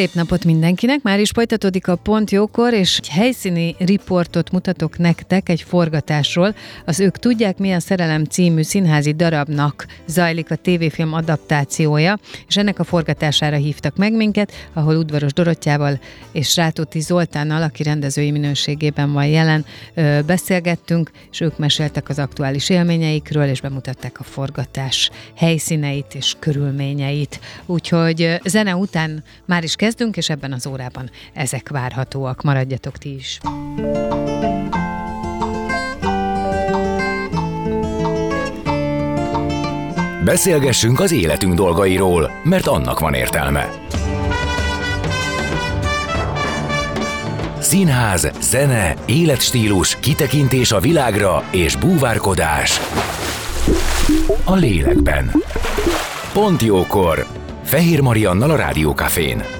Szép napot mindenkinek! Már is folytatódik a Pont Jókor, és egy helyszíni riportot mutatok nektek egy forgatásról. Az Ők tudják, mi a szerelem című színházi darabnak zajlik a tévéfilm adaptációja, és ennek a forgatására hívtak meg minket, ahol Udvaros Dorottyával és Rátóti Zoltánnal, aki rendezői minőségében van jelen, beszélgettünk, és ők meséltek az aktuális élményeikről, és bemutatták a forgatás helyszíneit és körülményeit. Úgyhogy zene után már is kezdünk, és ebben az órában ezek várhatóak. Maradjatok ti is! Beszélgessünk az életünk dolgairól, mert annak van értelme. Színház, zene, életstílus, kitekintés a világra és búvárkodás. A lélekben. Pont jókor. Fehér Mariannal a Rádiókafén.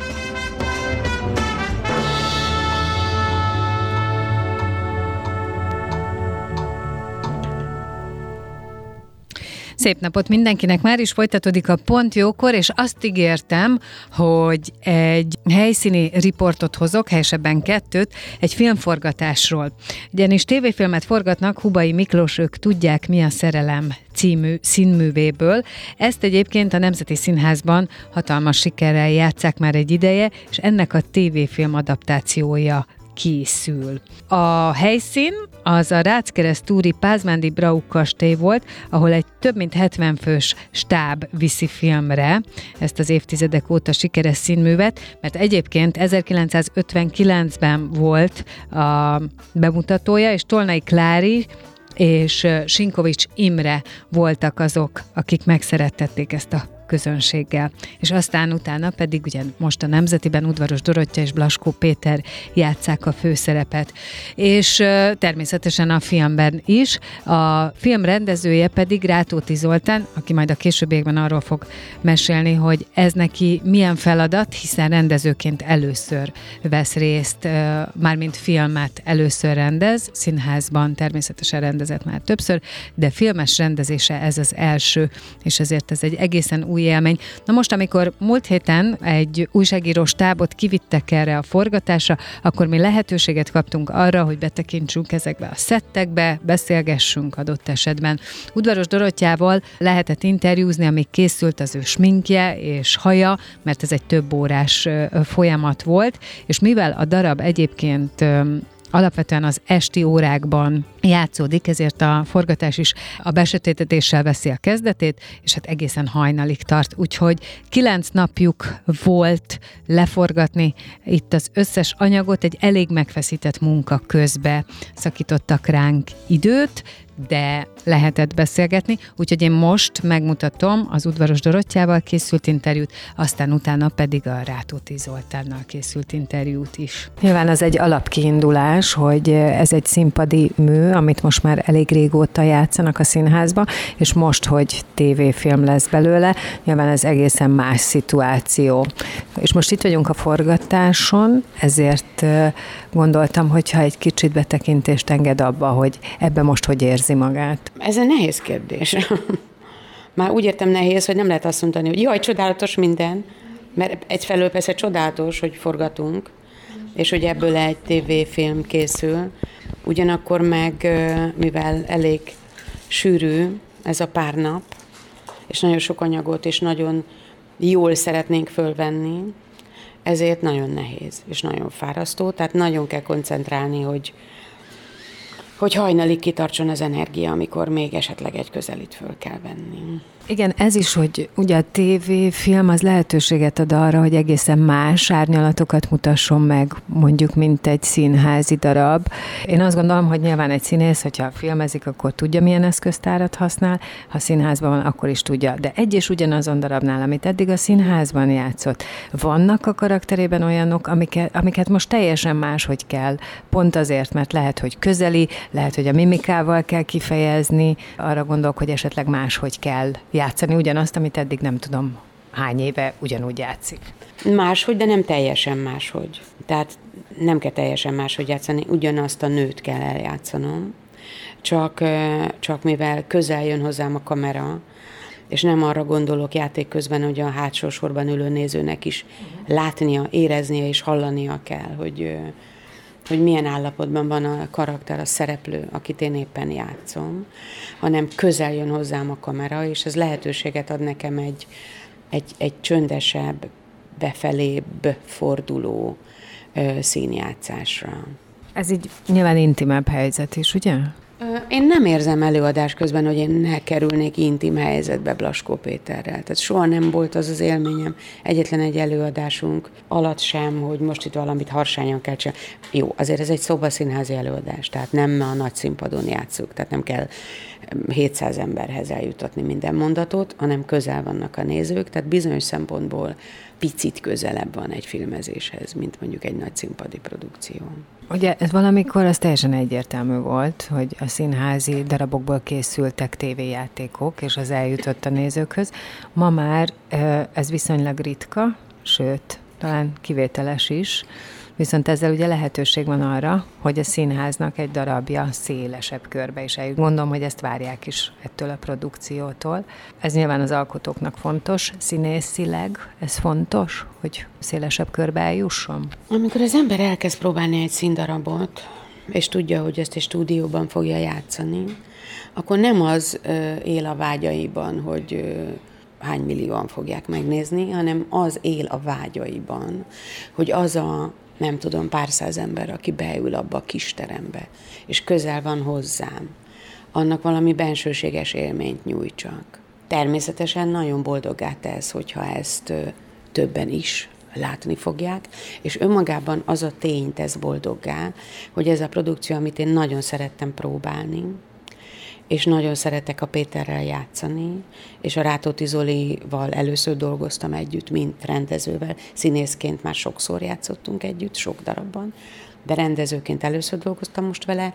Szép napot mindenkinek! Már is folytatódik a Pont Jókor, és azt ígértem, hogy egy helyszíni riportot hozok, helyesebben kettőt, egy filmforgatásról. Ugyanis tévéfilmet forgatnak, Hubai Miklós, ők tudják, mi a szerelem című színművéből. Ezt egyébként a Nemzeti Színházban hatalmas sikerrel játszák már egy ideje, és ennek a tévéfilm adaptációja készül. A helyszín az a Ráckeresztúri Pázmándi Brau kastély volt, ahol egy több mint 70 fős stáb viszi filmre ezt az évtizedek óta sikeres színművet, mert egyébként 1959-ben volt a bemutatója, és Tolnai Klári és Sinkovics Imre voltak azok, akik megszerettették ezt a közönséggel. És aztán utána pedig ugye most a Nemzetiben Udvaros Dorottya és Blaskó Péter játszák a főszerepet. És természetesen a filmben is. A film rendezője pedig Rátóti Zoltán, aki majd a későbbiekben arról fog mesélni, hogy ez neki milyen feladat, hiszen rendezőként először vesz részt, mármint filmet először rendez, színházban természetesen rendezett már többször, de filmes rendezése ez az első, és ezért ez egy egészen új új élmény. Na most, amikor múlt héten egy újságíró stábot kivittek erre a forgatásra, akkor mi lehetőséget kaptunk arra, hogy betekintsünk ezekbe a szettekbe, beszélgessünk adott esetben. Udvaros Dorottyával lehetett interjúzni, amíg készült az ő sminkje és haja, mert ez egy több órás folyamat volt, és mivel a darab egyébként alapvetően az esti órákban játszódik, ezért a forgatás is a besötétetéssel veszi a kezdetét, és hát egészen hajnalig tart. Úgyhogy kilenc napjuk volt leforgatni itt az összes anyagot, egy elég megfeszített munka közbe szakítottak ránk időt, de lehetett beszélgetni, úgyhogy én most megmutatom az udvaros Dorottyával készült interjút, aztán utána pedig a Rátóti Zoltánnal készült interjút is. Nyilván az egy alapkiindulás, hogy ez egy színpadi mű, amit most már elég régóta játszanak a színházba, és most, hogy tévéfilm lesz belőle, nyilván ez egészen más szituáció. És most itt vagyunk a forgatáson, ezért gondoltam, hogyha egy kicsit betekintést enged abba, hogy ebbe most hogy érzi magát. Ez egy nehéz kérdés. Már úgy értem nehéz, hogy nem lehet azt mondani, hogy jaj, csodálatos minden, mert egyfelől persze csodálatos, hogy forgatunk, és hogy ebből egy tévéfilm készül, ugyanakkor meg, mivel elég sűrű ez a pár nap, és nagyon sok anyagot, és nagyon jól szeretnénk fölvenni, ezért nagyon nehéz, és nagyon fárasztó, tehát nagyon kell koncentrálni, hogy, hogy hajnalig kitartson az energia, amikor még esetleg egy közelít föl kell venni. Igen, ez is, hogy ugye a tévéfilm az lehetőséget ad arra, hogy egészen más árnyalatokat mutasson meg, mondjuk, mint egy színházi darab. Én azt gondolom, hogy nyilván egy színész, hogyha filmezik, akkor tudja, milyen eszköztárat használ, ha színházban van, akkor is tudja. De egy és ugyanazon darabnál, amit eddig a színházban játszott, vannak a karakterében olyanok, amiket, amiket most teljesen máshogy kell, pont azért, mert lehet, hogy közeli, lehet, hogy a mimikával kell kifejezni, arra gondolok, hogy esetleg máshogy kell játszani ugyanazt, amit eddig nem tudom hány éve ugyanúgy játszik. Máshogy, de nem teljesen máshogy. Tehát nem kell teljesen máshogy játszani, ugyanazt a nőt kell eljátszanom, csak, csak mivel közel jön hozzám a kamera, és nem arra gondolok játék közben, hogy a hátsó sorban ülő nézőnek is látnia, éreznie és hallania kell, hogy, hogy milyen állapotban van a karakter, a szereplő, akit én éppen játszom, hanem közel jön hozzám a kamera, és ez lehetőséget ad nekem egy, egy, egy csöndesebb, befelébb forduló ö, színjátszásra. Ez így nyilván intimebb helyzet is, ugye? Én nem érzem előadás közben, hogy én ne kerülnék intim helyzetbe Blaskó Péterrel. Tehát soha nem volt az az élményem, egyetlen egy előadásunk alatt sem, hogy most itt valamit harsányan kell csinálni. Jó, azért ez egy szobaszínházi előadás, tehát nem a nagy színpadon játszuk, tehát nem kell 700 emberhez eljutatni minden mondatot, hanem közel vannak a nézők, tehát bizonyos szempontból picit közelebb van egy filmezéshez, mint mondjuk egy nagy színpadi produkció. Ugye ez valamikor az teljesen egyértelmű volt, hogy a színházi darabokból készültek tévéjátékok, és az eljutott a nézőkhöz. Ma már ez viszonylag ritka, sőt, talán kivételes is, Viszont ezzel ugye lehetőség van arra, hogy a színháznak egy darabja szélesebb körbe is eljut. Gondolom, hogy ezt várják is ettől a produkciótól. Ez nyilván az alkotóknak fontos, színészileg ez fontos, hogy szélesebb körbe eljusson? Amikor az ember elkezd próbálni egy színdarabot, és tudja, hogy ezt egy stúdióban fogja játszani, akkor nem az ö, él a vágyaiban, hogy ö, hány millióan fogják megnézni, hanem az él a vágyaiban, hogy az a nem tudom, pár száz ember, aki beül abba a kis terembe, és közel van hozzám, annak valami bensőséges élményt nyújtsak. Természetesen nagyon boldogá tesz, hogyha ezt többen is látni fogják, és önmagában az a tény tesz boldoggá, hogy ez a produkció, amit én nagyon szerettem próbálni, és nagyon szeretek a Péterrel játszani, és a Rátóti Zolival először dolgoztam együtt, mint rendezővel. Színészként már sokszor játszottunk együtt, sok darabban, de rendezőként először dolgoztam most vele,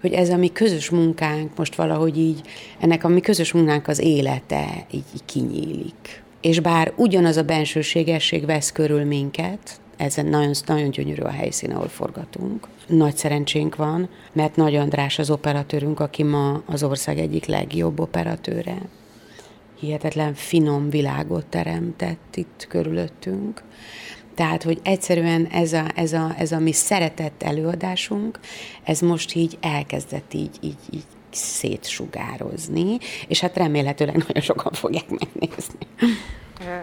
hogy ez a mi közös munkánk most valahogy így, ennek a mi közös munkánk az élete így, így kinyílik. És bár ugyanaz a bensőségesség vesz körül minket, ez nagyon, nagyon gyönyörű a helyszín, ahol forgatunk. Nagy szerencsénk van, mert Nagy András az operatőrünk, aki ma az ország egyik legjobb operatőre. Hihetetlen finom világot teremtett itt körülöttünk. Tehát, hogy egyszerűen ez a, ez a, ez a mi szeretett előadásunk, ez most így elkezdett így, így, így szétsugározni, és hát remélhetőleg nagyon sokan fogják megnézni.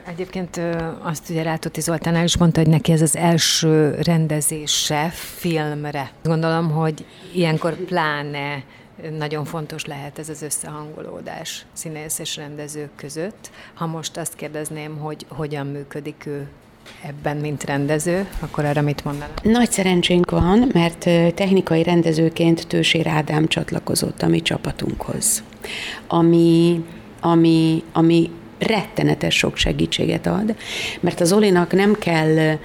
Egyébként azt ugye Rátóti Zoltán el is mondta, hogy neki ez az első rendezése filmre. Gondolom, hogy ilyenkor pláne nagyon fontos lehet ez az összehangolódás színész és rendezők között. Ha most azt kérdezném, hogy hogyan működik ő ebben, mint rendező, akkor arra mit mondanak? Nagy szerencsénk van, mert technikai rendezőként Tősér Ádám csatlakozott a mi csapatunkhoz, ami, ami, ami rettenetes sok segítséget ad, mert az Olinak nem kell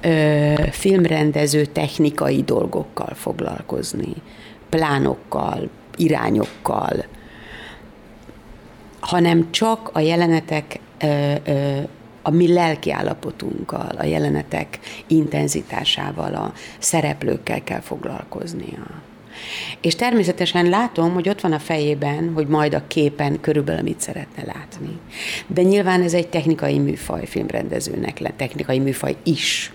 ö, filmrendező technikai dolgokkal foglalkozni, plánokkal, irányokkal, hanem csak a jelenetek ö, ö, a mi lelki állapotunkkal, a jelenetek intenzitásával, a szereplőkkel kell foglalkoznia. És természetesen látom, hogy ott van a fejében, hogy majd a képen körülbelül mit szeretne látni. De nyilván ez egy technikai műfaj filmrendezőnek, technikai műfaj is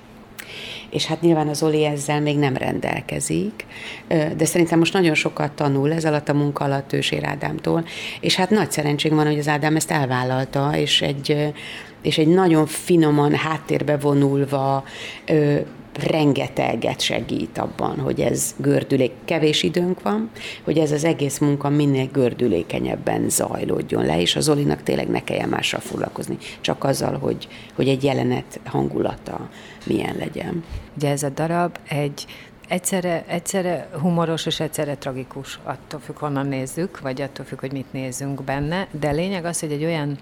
és hát nyilván az Oli ezzel még nem rendelkezik, de szerintem most nagyon sokat tanul ez alatt a munka alatt Ősér Ádámtól, és hát nagy szerencség van, hogy az Ádám ezt elvállalta, és egy, és egy nagyon finoman háttérbe vonulva rengeteget segít abban, hogy ez gördülék, kevés időnk van, hogy ez az egész munka minél gördülékenyebben zajlódjon le, és az Zolinak tényleg ne kelljen mással foglalkozni, csak azzal, hogy, hogy egy jelenet hangulata milyen legyen. Ugye ez a darab egy egyszerre, egyszerre humoros és egyszerre tragikus, attól függ, honnan nézzük, vagy attól függ, hogy mit nézzünk benne, de lényeg az, hogy egy olyan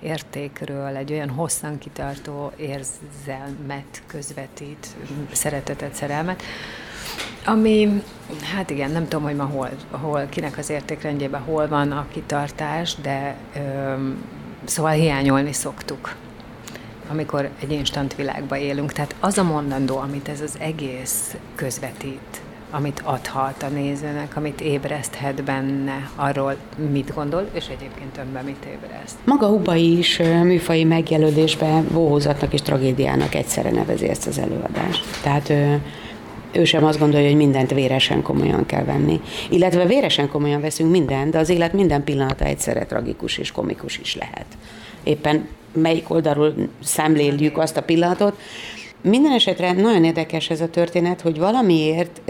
értékről, egy olyan hosszan kitartó érzelmet közvetít, szeretetet, szerelmet, ami, hát igen, nem tudom, hogy ma hol, hol kinek az értékrendjében hol van a kitartás, de ö, szóval hiányolni szoktuk amikor egy instant világba élünk. Tehát az a mondandó, amit ez az egész közvetít, amit adhat a nézőnek, amit ébreszthet benne, arról mit gondol, és egyébként önben mit ébreszt. Maga Hubai is műfai megjelölésben bohózatnak és tragédiának egyszerre nevezi ezt az előadást. Tehát ő, ő sem azt gondolja, hogy mindent véresen komolyan kell venni. Illetve véresen komolyan veszünk mindent, de az élet minden pillanata egyszerre tragikus és komikus is lehet. Éppen melyik oldalról szemléljük azt a pillanatot. Minden esetre nagyon érdekes ez a történet, hogy valamiért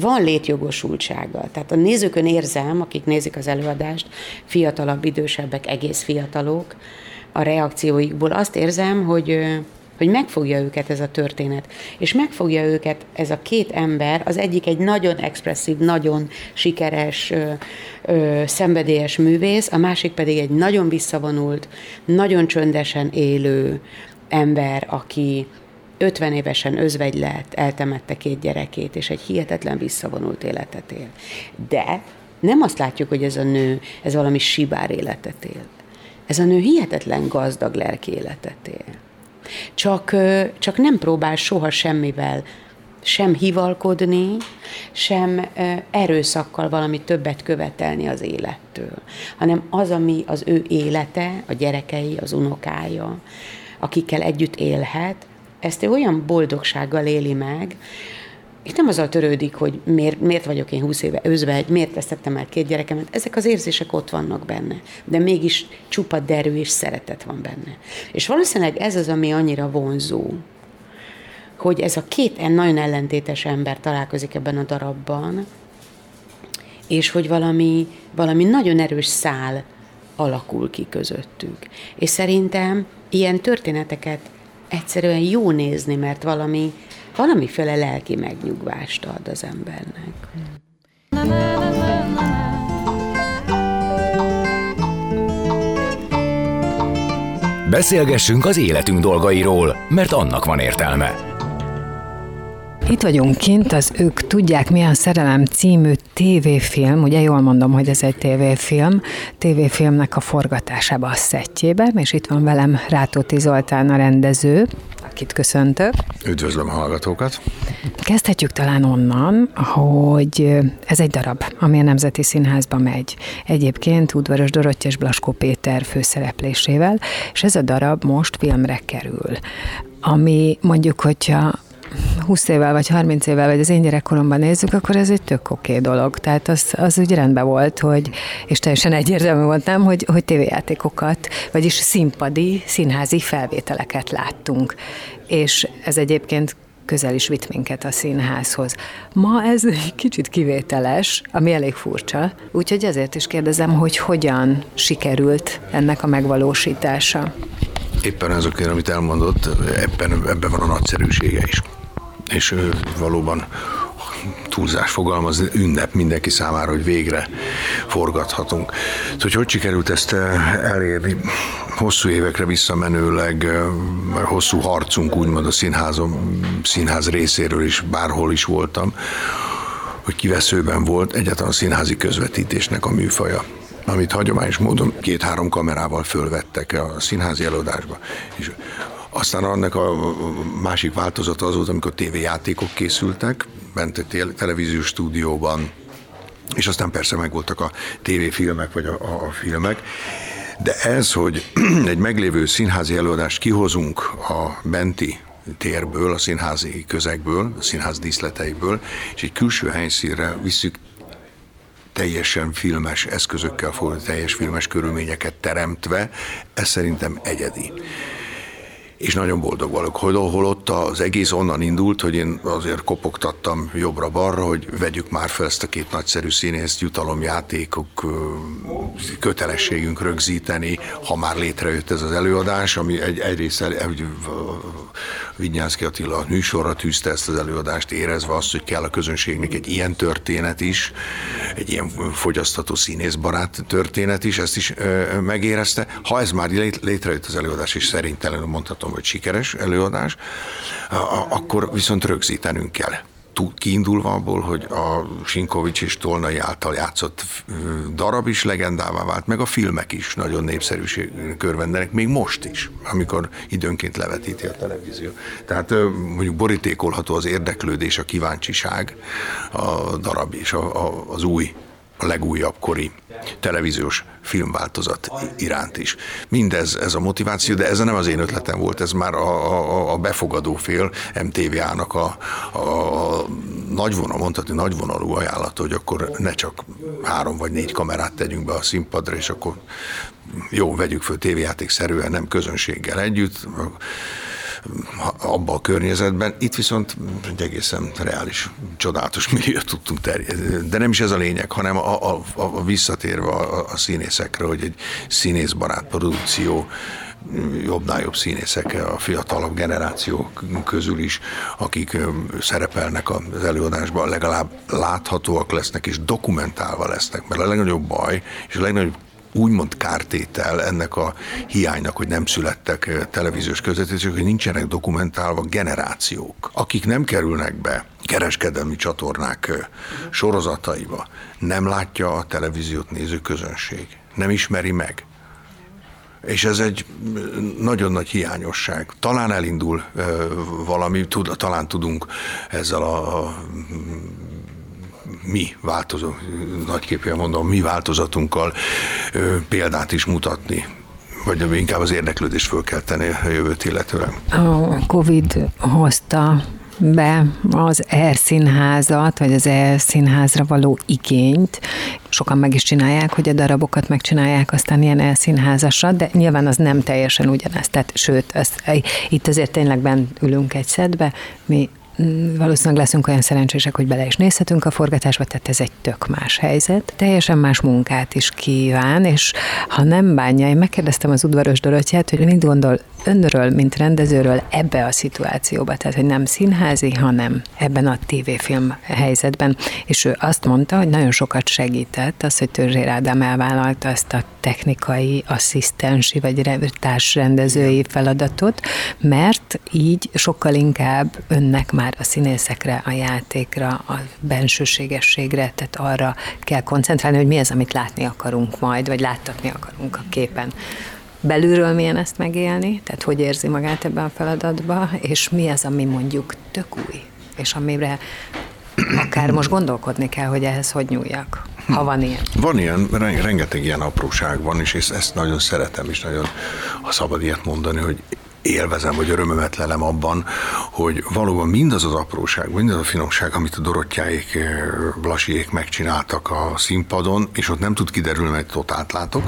van létjogosultsága. Tehát a nézőkön érzem, akik nézik az előadást, fiatalabb, idősebbek, egész fiatalok, a reakcióikból azt érzem, hogy hogy megfogja őket ez a történet, és megfogja őket ez a két ember, az egyik egy nagyon expresszív, nagyon sikeres, ö, ö, szenvedélyes művész, a másik pedig egy nagyon visszavonult, nagyon csöndesen élő ember, aki 50 évesen özvegy lett, eltemette két gyerekét, és egy hihetetlen visszavonult életet él. De nem azt látjuk, hogy ez a nő, ez valami sibár életet él. Ez a nő hihetetlen gazdag lelki életet él csak, csak nem próbál soha semmivel sem hivalkodni, sem erőszakkal valami többet követelni az élettől, hanem az, ami az ő élete, a gyerekei, az unokája, akikkel együtt élhet, ezt ő olyan boldogsággal éli meg, és nem azzal törődik, hogy miért, miért vagyok én 20 éve özvegy, miért vesztettem el két gyerekemet. Ezek az érzések ott vannak benne, de mégis csupa derű és szeretet van benne. És valószínűleg ez az, ami annyira vonzó, hogy ez a két nagyon ellentétes ember találkozik ebben a darabban, és hogy valami, valami nagyon erős szál alakul ki közöttük. És szerintem ilyen történeteket egyszerűen jó nézni, mert valami, valamiféle lelki megnyugvást ad az embernek. Beszélgessünk az életünk dolgairól, mert annak van értelme. Itt vagyunk kint, az Ők tudják milyen szerelem című tévéfilm, ugye jól mondom, hogy ez egy tévéfilm, tévéfilmnek a forgatásába a szettjébe, és itt van velem Rátóti Zoltán a rendező, akit köszöntök. Üdvözlöm a hallgatókat. Kezdhetjük talán onnan, hogy ez egy darab, ami a Nemzeti Színházba megy. Egyébként Udvaros Dorottya és Blaskó Péter főszereplésével, és ez a darab most filmre kerül ami mondjuk, hogyha 20 évvel vagy 30 évvel, vagy az én gyerekkoromban nézzük, akkor ez egy tök oké okay dolog. Tehát az, az úgy rendben volt, hogy, és teljesen egyértelmű volt nem, hogy, hogy tévéjátékokat, vagyis színpadi, színházi felvételeket láttunk. És ez egyébként közel is vitt minket a színházhoz. Ma ez egy kicsit kivételes, ami elég furcsa, úgyhogy ezért is kérdezem, hogy hogyan sikerült ennek a megvalósítása. Éppen azokért, amit elmondott, ebben, ebben van a nagyszerűsége is és valóban túlzás fogalmaz, ünnep mindenki számára, hogy végre forgathatunk. Szóval, hogy hogy sikerült ezt elérni? Hosszú évekre visszamenőleg, hosszú harcunk úgymond a színházom, színház részéről is, bárhol is voltam, hogy kiveszőben volt egyáltalán a színházi közvetítésnek a műfaja amit hagyományos módon két-három kamerával fölvettek a színházi előadásba. És aztán annak a másik változata az volt, amikor tévéjátékok készültek, bent egy televíziós stúdióban, és aztán persze megvoltak a tévéfilmek, vagy a, a, a filmek. De ez, hogy egy meglévő színházi előadást kihozunk a benti térből, a színházi közegből, a színház díszleteiből, és egy külső helyszínre visszük teljesen filmes eszközökkel, teljes filmes körülményeket teremtve, ez szerintem egyedi és nagyon boldog vagyok, hogy ott az egész onnan indult, hogy én azért kopogtattam jobbra-balra, hogy vegyük már fel ezt a két nagyszerű színészt, jutalomjátékok, kötelességünk rögzíteni, ha már létrejött ez az előadás, ami egy, egyrészt hogy Vinyánszki Attila műsorra tűzte ezt az előadást, érezve azt, hogy kell a közönségnek egy ilyen történet is, egy ilyen fogyasztató színészbarát történet is, ezt is megérezte. Ha ez már létrejött az előadás, és szerintelenül mondhatom, hogy sikeres előadás, akkor viszont rögzítenünk kell kiindulva abból, hogy a Sinkovics és Tolnai által játszott darab is legendává vált, meg a filmek is nagyon népszerűség körvendenek, még most is, amikor időnként levetíti a televízió. Tehát mondjuk borítékolható az érdeklődés, a kíváncsiság a darab és a, a, az új a legújabb kori televíziós filmváltozat iránt is. Mindez ez a motiváció, de ez nem az én ötletem volt, ez már a, a, a befogadó fél MTV-ának a, a, nagyvonal, mondhatni nagyvonalú ajánlata, hogy akkor ne csak három vagy négy kamerát tegyünk be a színpadra, és akkor jó, vegyük föl tévéjáték szerűen, nem közönséggel együtt, abba a környezetben. Itt viszont egy egészen reális, csodálatos milliót tudtunk terjedni. De nem is ez a lényeg, hanem a, a, a visszatérve a, a színészekre, hogy egy színészbarát produkció, jobbnál jobb színészek a fiatalabb generáció közül is, akik szerepelnek az előadásban, legalább láthatóak lesznek és dokumentálva lesznek, mert a legnagyobb baj és a legnagyobb úgymond kártétel ennek a hiánynak, hogy nem születtek televíziós közvetítések, hogy nincsenek dokumentálva generációk, akik nem kerülnek be kereskedelmi csatornák sorozataiba, nem látja a televíziót néző közönség, nem ismeri meg. És ez egy nagyon nagy hiányosság. Talán elindul valami, tud, talán tudunk ezzel a, mi változó, nagyképpen mondom, mi változatunkkal példát is mutatni vagy inkább az érdeklődést föl kell tenni a jövőt illetően. A Covid hozta be az színházat, vagy az színházra való igényt. Sokan meg is csinálják, hogy a darabokat megcsinálják aztán ilyen elszínházasra, de nyilván az nem teljesen ugyanaz. Tehát, sőt, az, itt azért tényleg bent ülünk egy szedbe, mi valószínűleg leszünk olyan szerencsések, hogy bele is nézhetünk a forgatásba, tehát ez egy tök más helyzet. Teljesen más munkát is kíván, és ha nem bánja, én megkérdeztem az udvaros Dorottyát, hogy mit gondol önről, mint rendezőről ebbe a szituációba, tehát hogy nem színházi, hanem ebben a tévéfilm helyzetben. És ő azt mondta, hogy nagyon sokat segített az, hogy Törzsér Ádám elvállalta ezt a technikai, asszisztensi vagy társrendezői feladatot, mert így sokkal inkább önnek már a színészekre, a játékra, a bensőségességre, tehát arra kell koncentrálni, hogy mi az, amit látni akarunk majd, vagy láttatni akarunk a képen. Belülről milyen ezt megélni, tehát hogy érzi magát ebben a feladatban, és mi az, ami mondjuk tök új, és amire akár most gondolkodni kell, hogy ehhez hogy nyúljak, ha van ilyen. Van ilyen, rengeteg ilyen apróság van, és ezt nagyon szeretem, és nagyon, ha szabad ilyet mondani, hogy élvezem, vagy örömömet lelem abban, hogy valóban mindaz az apróság, mindaz a finomság, amit a Dorottyáék, eh, Blasiék megcsináltak a színpadon, és ott nem tud kiderülni, mert ott átlátok.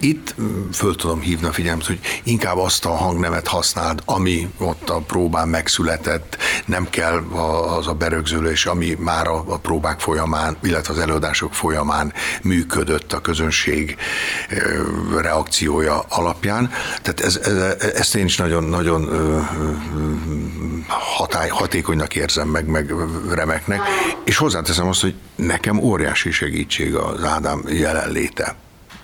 Itt mm, föl tudom hívni a figyelmet, hogy inkább azt a hangnemet használd, ami ott a próbán megszületett, nem kell az a berögzülés, ami már a, a próbák folyamán, illetve az előadások folyamán működött a közönség reakciója alapján. Tehát ez, ez, ezt én is nagyon, nagyon hatály, hatékonynak érzem meg, meg remeknek, és hozzáteszem azt, hogy nekem óriási segítség az Ádám jelenléte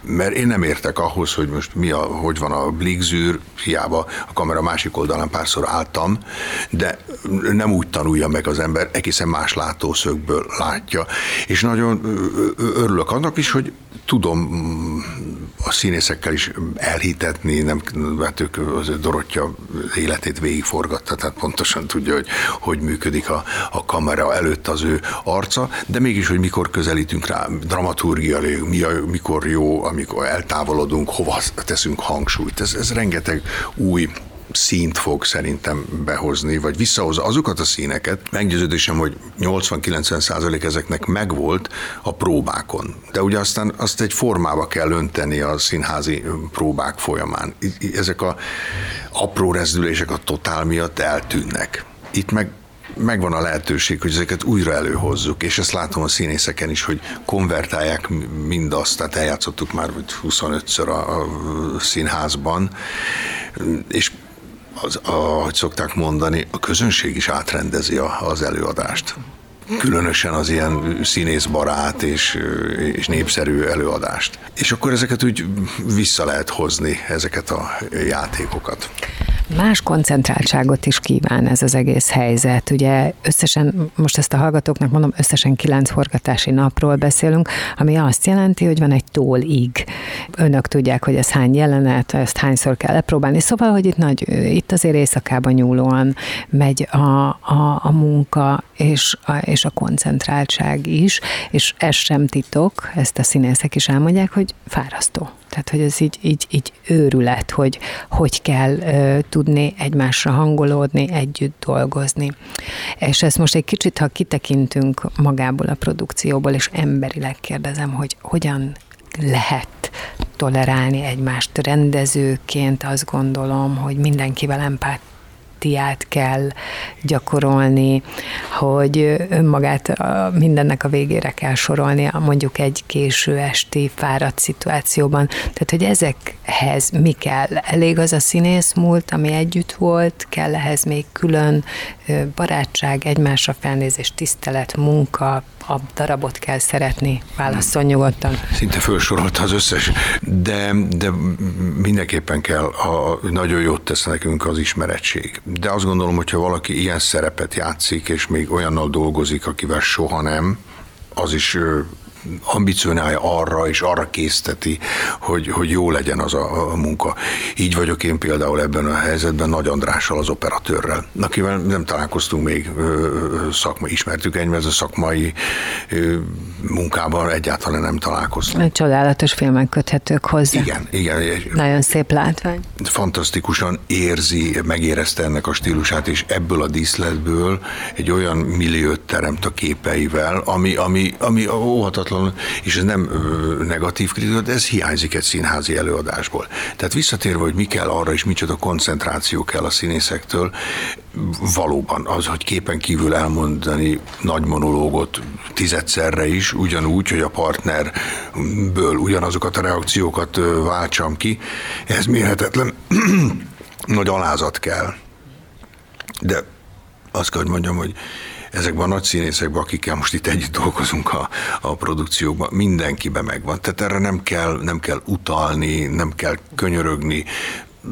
mert én nem értek ahhoz, hogy most mi a, hogy van a blikzűr, hiába a kamera másik oldalán párszor álltam, de nem úgy tanulja meg az ember, egészen más látószögből látja. És nagyon örülök annak is, hogy tudom mm, a színészekkel is elhitetni, nem, mert ők az Dorottya életét végigforgatta, tehát pontosan tudja, hogy hogy működik a, a kamera előtt az ő arca, de mégis, hogy mikor közelítünk rá, dramaturgia, mi a, mikor jó, amikor eltávolodunk, hova teszünk hangsúlyt. Ez, ez rengeteg új színt fog szerintem behozni, vagy visszahozza azokat a színeket. Meggyőződésem, hogy 80-90 százalék ezeknek megvolt a próbákon. De ugye aztán azt egy formába kell önteni a színházi próbák folyamán. Ezek a apró rezdülések a totál miatt eltűnnek. Itt meg megvan a lehetőség, hogy ezeket újra előhozzuk, és ezt látom a színészeken is, hogy konvertálják mindazt, tehát eljátszottuk már 25-ször a, a színházban, és az, ahogy szokták mondani, a közönség is átrendezi a, az előadást különösen az ilyen színészbarát és, és népszerű előadást. És akkor ezeket úgy vissza lehet hozni, ezeket a játékokat. Más koncentráltságot is kíván ez az egész helyzet. Ugye összesen, most ezt a hallgatóknak mondom, összesen kilenc forgatási napról beszélünk, ami azt jelenti, hogy van egy tólig. Önök tudják, hogy ez hány jelenet, ezt hányszor kell lepróbálni. Szóval, hogy itt, nagy, itt azért éjszakában nyúlóan megy a, a, a munka és a, és a koncentráltság is, és ez sem titok, ezt a színészek is elmondják, hogy fárasztó. Tehát, hogy ez így, így, így őrület, hogy hogy kell uh, tudni egymásra hangolódni, együtt dolgozni. És ezt most egy kicsit, ha kitekintünk magából a produkcióból, és emberileg kérdezem, hogy hogyan lehet tolerálni egymást rendezőként, azt gondolom, hogy mindenkivel empát empátiát kell gyakorolni, hogy önmagát mindennek a végére kell sorolni, mondjuk egy késő esti fáradt szituációban. Tehát, hogy ezekhez mi kell? Elég az a színész múlt, ami együtt volt, kell ehhez még külön barátság, egymásra felnézés, tisztelet, munka, a darabot kell szeretni? Válaszol nyugodtan. Szinte felsorolta az összes, de, de mindenképpen kell, a, nagyon jót tesz nekünk az ismeretség. De azt gondolom, hogyha valaki ilyen szerepet játszik, és még olyannal dolgozik, akivel soha nem, az is ambicionálja arra, és arra készteti, hogy, hogy jó legyen az a, a munka. Így vagyok én például ebben a helyzetben Nagy Andrással, az operatőrrel, akivel nem találkoztunk még szakma, ismertük egymást, a szakmai munkában egyáltalán nem találkoztunk. Egy csodálatos filmek köthetők hozzá. Igen, igen. Nagyon szép látvány. Fantasztikusan érzi, megérezte ennek a stílusát, és ebből a díszletből egy olyan milliót teremt a képeivel, ami, ami, ami óhatatlan nyilvánvalóan, és ez nem negatív kritika, de ez hiányzik egy színházi előadásból. Tehát visszatérve, hogy mi kell arra, és micsoda koncentráció kell a színészektől, valóban az, hogy képen kívül elmondani nagy monológot tizedszerre is, ugyanúgy, hogy a partnerből ugyanazokat a reakciókat váltsam ki, ez mérhetetlen nagy alázat kell. De azt kell, hogy mondjam, hogy ezekben a nagy színészekben, akikkel most itt együtt dolgozunk a, a produkciókban, mindenkiben megvan. Tehát erre nem kell, nem kell utalni, nem kell könyörögni,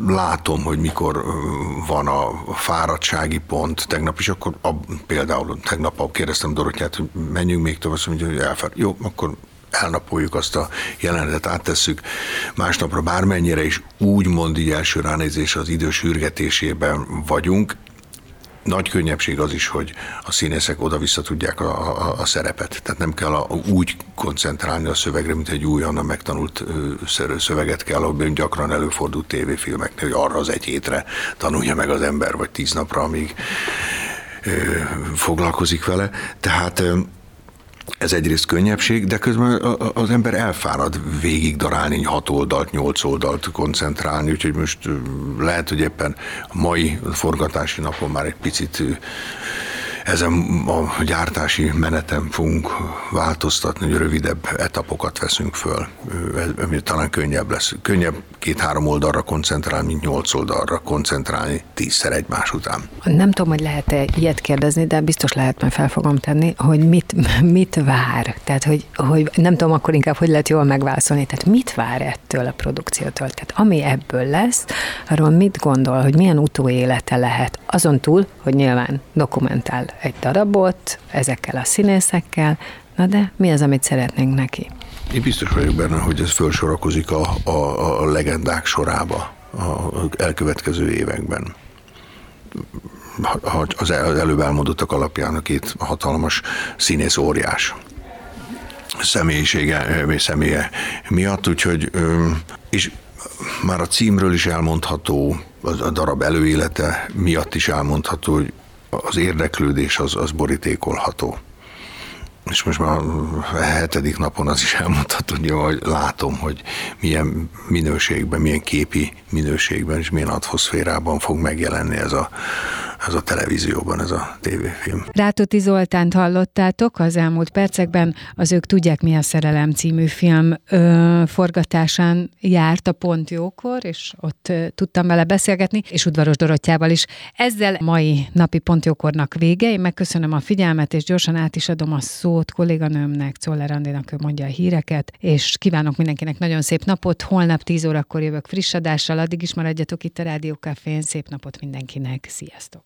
látom, hogy mikor van a fáradtsági pont. Tegnap is akkor a, például tegnap kérdeztem Dorottyát, hogy menjünk még tovább, azt mondja, hogy elfár. Jó, akkor elnapoljuk azt a jelenetet, áttesszük másnapra, bármennyire is úgy mond így első ránézés az idő sürgetésében vagyunk, nagy könnyebbség az is, hogy a színészek oda-vissza tudják a, a, a szerepet. Tehát nem kell a, úgy koncentrálni a szövegre, mint egy újonnan megtanult szöveget kell, ahol gyakran előfordult tévéfilmeknél, hogy arra az egy hétre tanulja meg az ember, vagy tíz napra, amíg foglalkozik vele. Tehát ez egyrészt könnyebbség, de közben az ember elfárad végig darálni hat oldalt, nyolc oldalt koncentrálni, úgyhogy most lehet, hogy éppen a mai forgatási napon már egy picit ezen a gyártási menetem fogunk változtatni, hogy rövidebb etapokat veszünk föl, ami talán könnyebb lesz. Könnyebb két-három oldalra koncentrálni, mint nyolc oldalra koncentrálni tízszer egymás után. Nem tudom, hogy lehet-e ilyet kérdezni, de biztos lehet, mert fel fogom tenni, hogy mit, mit vár. Tehát, hogy, hogy nem tudom akkor inkább, hogy lehet jól megválaszolni. Tehát mit vár ettől a produkciótól? Tehát ami ebből lesz, arról mit gondol, hogy milyen utóélete lehet? Azon túl, hogy nyilván dokumentál egy darabot ezekkel a színészekkel, na de mi az, amit szeretnénk neki? Én biztos vagyok benne, hogy ez felsorakozik a, a, a legendák sorába az elkövetkező években. Az előbb elmondottak alapján a két hatalmas színész óriás személyisége, személye miatt, úgyhogy és már a címről is elmondható, a darab előélete miatt is elmondható, hogy az érdeklődés az, az borítékolható. És most már a hetedik napon az is elmondható, hogy látom, hogy milyen minőségben, milyen képi minőségben és milyen atmoszférában fog megjelenni ez a, ez a televízióban, ez a tévéfilm. Rátóti Zoltánt hallottátok az elmúlt percekben, az Ők tudják mi a szerelem című film ö, forgatásán járt a Pont Jókor, és ott ö, tudtam vele beszélgetni, és Udvaros Dorottyával is. Ezzel mai napi Pont Jókornak vége. Én megköszönöm a figyelmet, és gyorsan át is adom a szót kolléganőmnek, Czoller Andinak, ő mondja a híreket, és kívánok mindenkinek nagyon szép napot. Holnap 10 órakor jövök friss adással, addig is maradjatok itt a Rádió Cafén. Szép napot mindenkinek, sziasztok!